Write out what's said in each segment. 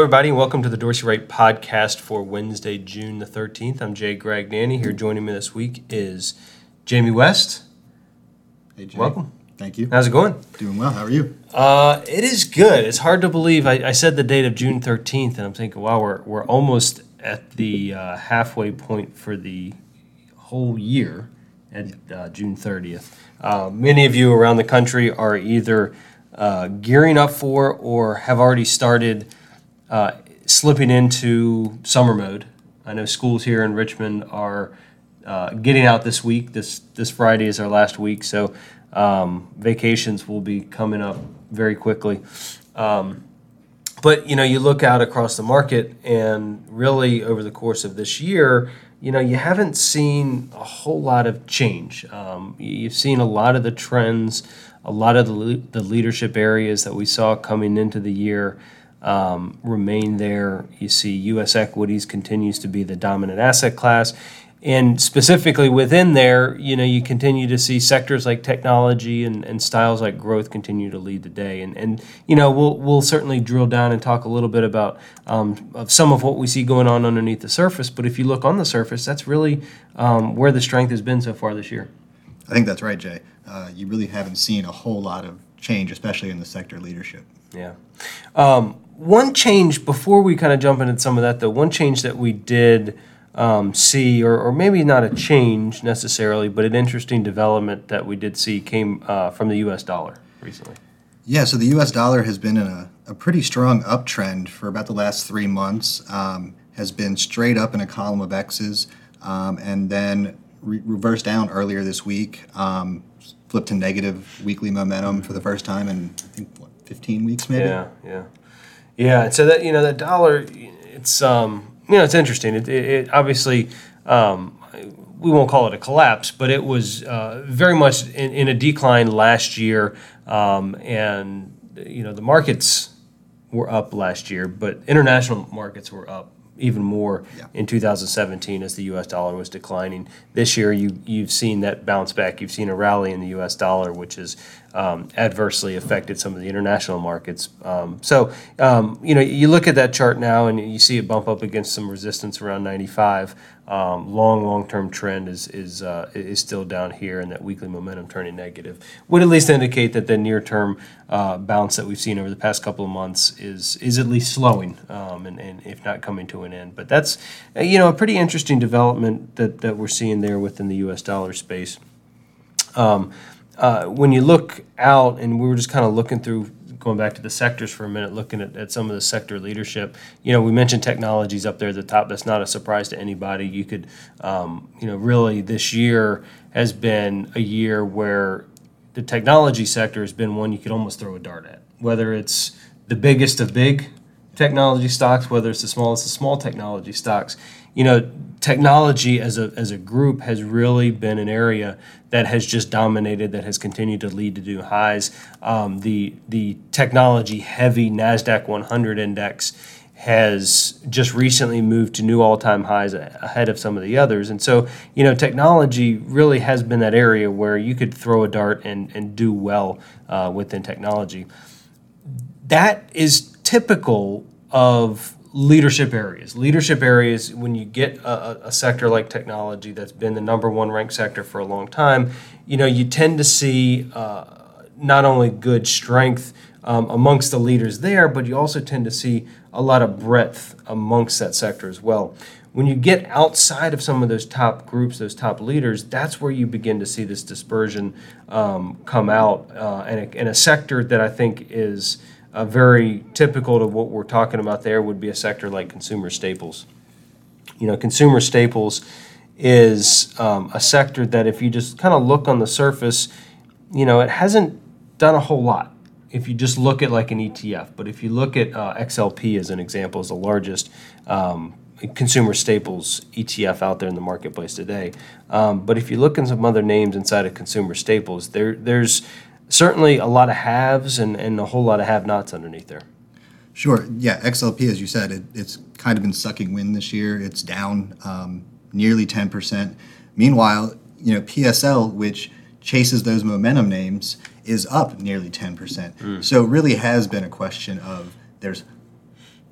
Hello, everybody, and welcome to the Dorsey Wright podcast for Wednesday, June the 13th. I'm Jay Gragnani. Here joining me this week is Jamie West. Hey, Jay. Welcome. Thank you. How's it going? Doing well. How are you? Uh, it is good. It's hard to believe. I, I said the date of June 13th, and I'm thinking, wow, we're, we're almost at the uh, halfway point for the whole year at uh, June 30th. Uh, many of you around the country are either uh, gearing up for or have already started uh, slipping into summer mode. I know schools here in Richmond are uh, getting out this week. This this Friday is our last week, so um, vacations will be coming up very quickly. Um, but you know, you look out across the market, and really over the course of this year, you know, you haven't seen a whole lot of change. Um, you've seen a lot of the trends, a lot of the, le- the leadership areas that we saw coming into the year um, remain there. You see, U.S. equities continues to be the dominant asset class. And specifically within there, you know, you continue to see sectors like technology and, and styles like growth continue to lead the day. And, and you know, we'll, we'll certainly drill down and talk a little bit about um, of some of what we see going on underneath the surface. But if you look on the surface, that's really um, where the strength has been so far this year. I think that's right, Jay. Uh, you really haven't seen a whole lot of change, especially in the sector leadership. Yeah. Um, one change before we kind of jump into some of that, though, one change that we did um, see, or, or maybe not a change necessarily, but an interesting development that we did see came uh, from the U.S. dollar recently. Yeah, so the U.S. dollar has been in a, a pretty strong uptrend for about the last three months. Um, has been straight up in a column of X's, um, and then re- reversed down earlier this week. Um, flipped to negative weekly momentum for the first time in I think what 15 weeks maybe. Yeah, yeah, yeah. And so that you know that dollar, it's um, you know it's interesting. It, it, it obviously um, we won't call it a collapse, but it was uh, very much in, in a decline last year, um, and you know the markets were up last year, but international markets were up even more Yeah. in 2017 as the U.S. dollar was declining. This year, you you've seen that bounce back. You've seen a rally in the U.S. dollar, which has um, adversely affected some of the international markets. Um, so um, you know you look at that chart now and you see it bump up against some resistance around 95. Um, long long term trend is is uh, is still down here, and that weekly momentum turning negative would at least indicate that the near term uh, bounce that we've seen over the past couple of months is is at least slowing, um, and, and if not coming to an end. But that's uh, you know a pretty interesting development that that we're seeing there within the U.S. dollar space. Um, uh, when you look out, and we were just kind of looking through, going back to the sectors for a minute, looking at, at some of the sector leadership. You know, we mentioned technologies up there at the top. That's not a surprise to anybody. You could, um, you know, really this year has been a year where the technology sector has been one you could almost throw a dart at. Whether it's the biggest of big technology stocks, whether it's the smallest of small technology stocks, you know, technology as a as a group has really been an area that has just dominated, that has continued to lead to new highs. Um, the the technology heavy Nasdaq 100 index has just recently moved to new all-time highs ahead of some of the others. And so, you know, technology really has been that area where you could throw a dart and, and do well uh, within technology that is typical of leadership areas. Leadership areas, when you get a, a- sector like technology that's been the number one ranked sector for a long time, you know, you tend to see uh, not only good strength um, amongst the leaders there, but you also tend to see a lot of breadth amongst that sector as well. When you get outside of some of those top groups, those top leaders, that's where you begin to see this dispersion um, come out uh, in, a, in a sector that I think is uh, very typical to what we're talking about there would be a sector like consumer staples. You know, consumer staples is um, a sector that if you just kind of look on the surface, you know, it hasn't done a whole lot. If you just look at like an ETF, but if you look at uh, XLP as an example, as the largest um, consumer staples ETF out there in the marketplace today. Um, but if you look at some other names inside of consumer staples, there there's certainly a lot of haves and, and a whole lot of have-nots underneath there. Sure. Yeah, XLP, as you said, it, it's kind of been sucking wind this year. It's down um, nearly 10%. Meanwhile, you know, PSL, which chases those momentum names, is up nearly 10%. So it really has been a question of there's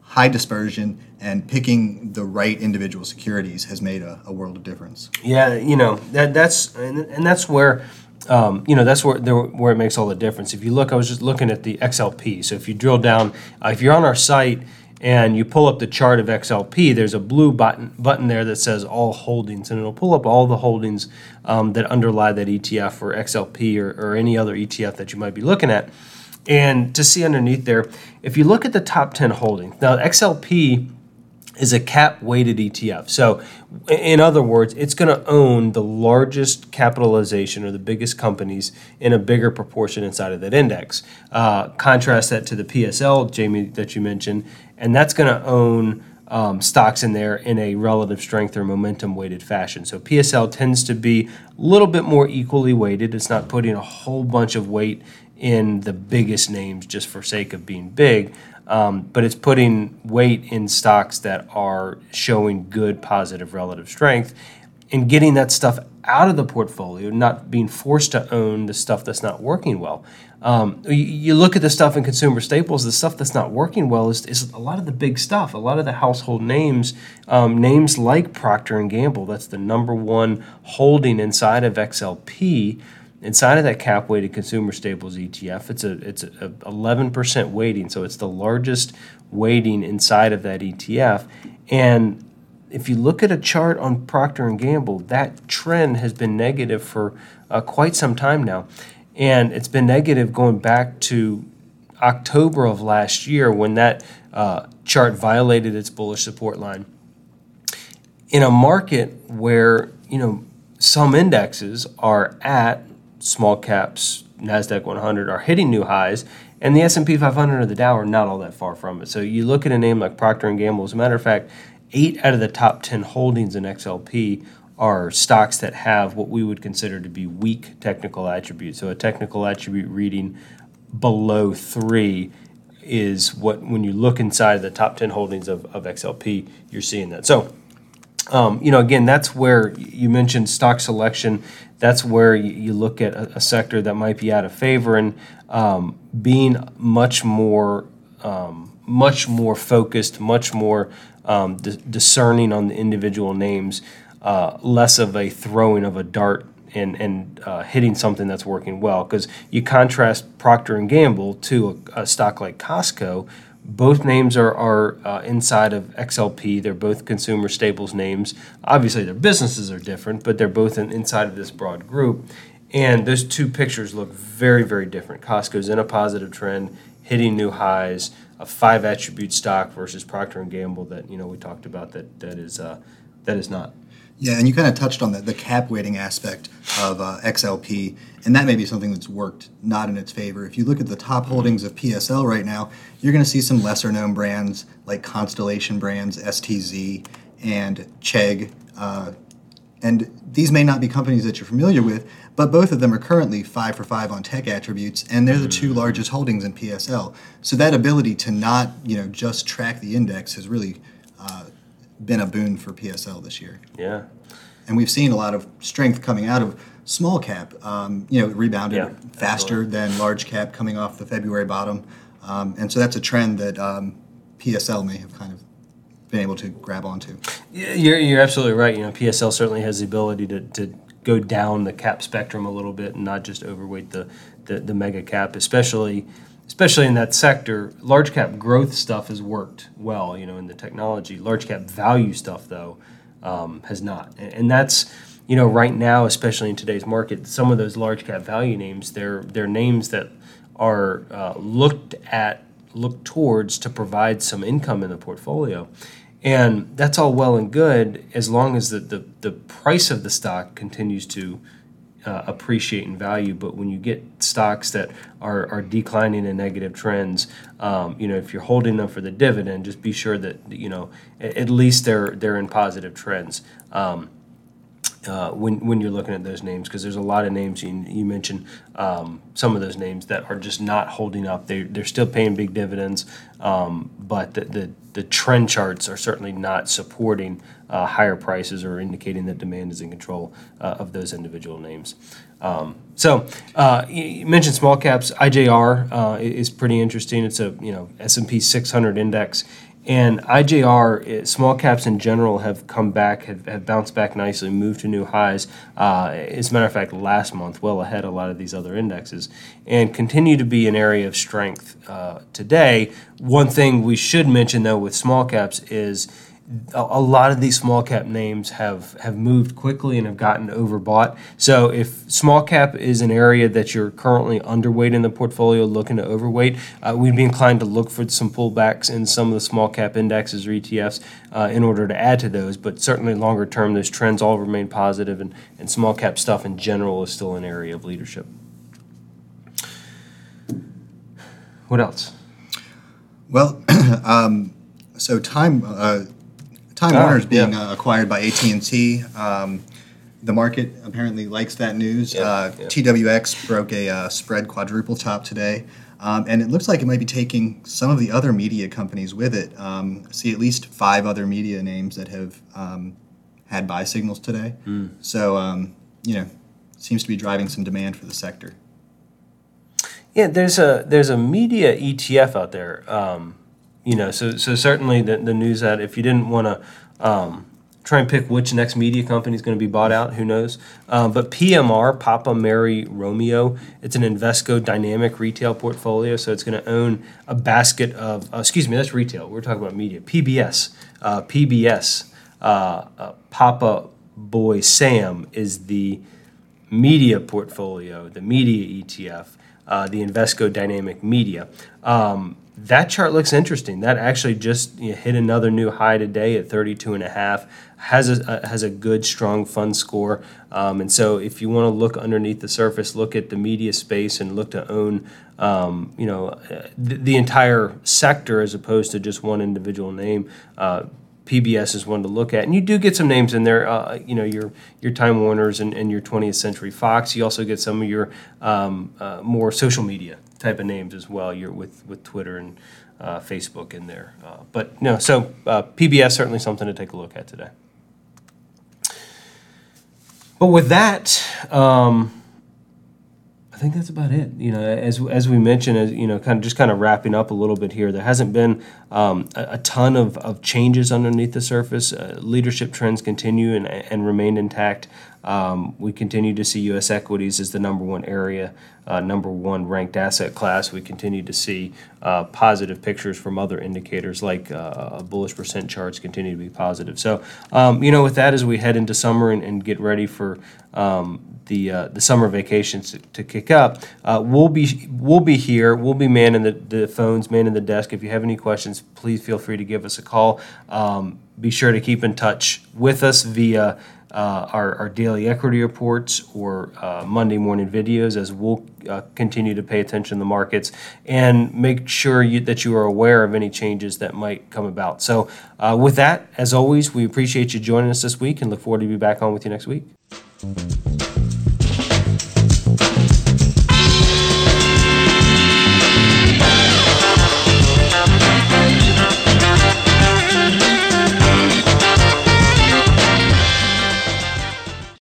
high dispersion and picking the right individual securities has made a, a world of difference. Yeah, you know that that's and, and that's where um, you know that's where where it makes all the difference. If you look, I was just looking at the XLP. So if you drill down, uh, if you're on our site and you pull up the chart of XLP, there's a blue button button there that says All Holdings, and it'll pull up all the holdings um, that underlie that ETF or XLP or, or any other ETF that you might be looking at. And to see underneath there, if you look at the top 10 holdings, now XLP is a cap weighted ETF. So, in other words, it's going to own the largest capitalization or the biggest companies in a bigger proportion inside of that index. Uh, contrast that to the PSL, Jamie, that you mentioned, and that's going to own um, stocks in there in a relative strength or momentum weighted fashion. So, PSL tends to be a little bit more equally weighted. It's not putting a whole bunch of weight in the biggest names just for sake of being big. Um, but it's putting weight in stocks that are showing good positive relative strength and getting that stuff out of the portfolio, not being forced to own the stuff that's not working well. Um, you, you, look at the stuff in consumer staples, the stuff that's not working well is, is a lot of the big stuff, a lot of the household names, um, names like Procter and Gamble. That's the number one holding inside of XLP inside of that cap weighted consumer staples ETF, it's a it's a 11% weighting, so it's the largest weighting inside of that ETF. And if you look at a chart on Procter and Gamble, that trend has been negative for uh, quite some time now, and it's been negative going back to October of last year when that uh, chart violated its bullish support line. In a market where you know some indexes are at small caps, Nasdaq 100 are hitting new highs, and the S&P 500 or the Dow are not all that far from it. So you look at a name like Procter and Gamble. As a matter of fact, eight out of the top 10 holdings in XLP are stocks that have what we would consider to be weak technical attributes. So a technical attribute reading below three is what when you look inside the top 10 holdings of, of XLP, you're seeing that. So um, you know, again, that's where you mentioned stock selection. That's where you, look at a, sector that might be out of favor and um, being much more, um, much more focused, much more um, di- discerning on the individual names, uh, less of a throwing of a dart and and uh, hitting something that's working well. Because you contrast Procter and Gamble to a, a stock like Costco both names are, are uh, inside of XLP. They're both consumer staples names. Obviously, their businesses are different, but they're both in, inside of this broad group. And those two pictures look very, very different. Costco's in a positive trend, hitting new highs. A five attribute stock versus Procter and Gamble that you know we talked about that that is uh, that is not. Yeah, and you kind of touched on the, the cap weighting aspect of uh, XLP, and that may be something that's worked not in its favor. If you look at the top holdings of PSL right now, you're going to see some lesser known brands like Constellation Brands, STZ, and Chegg. Uh, and these may not be companies that you're familiar with, but both of them are currently five for five on tech attributes, and they're the two hmm. largest holdings in PSL. So that ability to not, you know, just track the index has really uh, been a boon for PSL this year. Yeah. And we've seen a lot of strength coming out of small cap. Um, you know, it rebounded yeah, faster absolutely. than large cap coming off the February bottom. Um, and so that's a trend that um, PSL may have kind of been able to grab onto. Yeah, you're, you're absolutely right. You know, PSL certainly has the ability to, to go down the cap spectrum a little bit and not just overweight the, the, the mega cap, especially – especially in that sector, large cap growth stuff has worked well, you know, in the technology. Large cap value stuff, though, um, has not. And, and, that's, you know, right now, especially in today's market, some of those large cap value names, they're, they're names that are uh, looked at, looked towards to provide some income in the portfolio. And that's all well and good as long as the, the, the price of the stock continues to uh, appreciate in value. But when you get stocks that are, are declining in negative trends, um, you know, if you're holding them for the dividend, just be sure that you know at, least they're they're in positive trends. Um, uh, when when you're looking at those names because there's a lot of names you, you mentioned um, some of those names that are just not holding up. They they're still paying big dividends um, but the, the, the trend charts are certainly not supporting uh, higher prices or indicating that demand is in control uh, of those individual names. Um, so uh, you mentioned small caps. IJR uh, is pretty interesting. It's a you know S&P 600 index And IJR, eh, small caps in general have come back, have, have bounced back nicely, moved to new highs. Uh, as a matter of fact, last month, well ahead a lot of these other indexes, and continue to be an area of strength uh, today. One thing we should mention, though, with small caps is a, a lot of these small cap names have have moved quickly and have gotten overbought. So if small cap is an area that you're currently underweight in the portfolio, looking to overweight, uh, we'd be inclined to look for some pullbacks in some of the small cap indexes or ETFs uh, in order to add to those. But certainly longer term, those trends all remain positive, and, and small cap stuff in general is still an area of leadership. What else? Well, um, so time uh, Time Ah, Warner is being yeah. uh, acquired by AT and T. Um, the market apparently likes that news. Yeah, uh, yeah. TWX broke a uh, spread quadruple top today, um, and it looks like it might be taking some of the other media companies with it. Um, see at least five other media names that have um, had buy signals today. Hmm. So um, you know, seems to be driving some demand for the sector. Yeah, there's a there's a media ETF out there. You know, so so certainly the, the news that if you didn't want to um, try and pick which next media company is going to be bought out, who knows? Um, but PMR, Papa Mary Romeo, it's an Invesco dynamic retail portfolio, so it's going to own a basket of. Uh, excuse me, that's retail. We're talking about media. PBS, uh, PBS, uh, uh, Papa Boy Sam is the media portfolio, the media ETF, uh, the Invesco Dynamic Media. Um, that chart looks interesting. That actually just you know, hit another new high today at 32 and a half. Has a, a has a good strong fund score, um, and so if you want to look underneath the surface, look at the media space and look to own, um, you know, uh, the, the entire sector as opposed to just one individual name. Uh, PBS is one to look at, and you do get some names in there. Uh, you know your your Time Warners and, and your 20th Century Fox. You also get some of your um, uh, more social media type of names as well. You're with with Twitter and uh, Facebook in there. Uh, but no, so uh, PBS certainly something to take a look at today. But with that, um, I think that's about it. You know, as as we mentioned, as you know, kind of just kind of wrapping up a little bit here. There hasn't been um, a, a ton of, of changes underneath the surface. Uh, leadership trends continue and and remain intact. Um, we continue to see U.S. equities as the number one area, uh, number one ranked asset class. We continue to see uh, positive pictures from other indicators like uh, bullish percent charts continue to be positive. So, um, you know, with that, as we head into summer and, and get ready for um, the uh, the summer vacations to, to kick up, uh, we'll be we'll be here. We'll be manning the, the phones, manning the desk. If you have any questions, please feel free to give us a call. Um, be sure to keep in touch with us via uh, our, our daily equity reports or uh, Monday morning videos as we'll uh, continue to pay attention to the markets and make sure you, that you are aware of any changes that might come about. So, uh, with that, as always, we appreciate you joining us this week and look forward to be back on with you next week.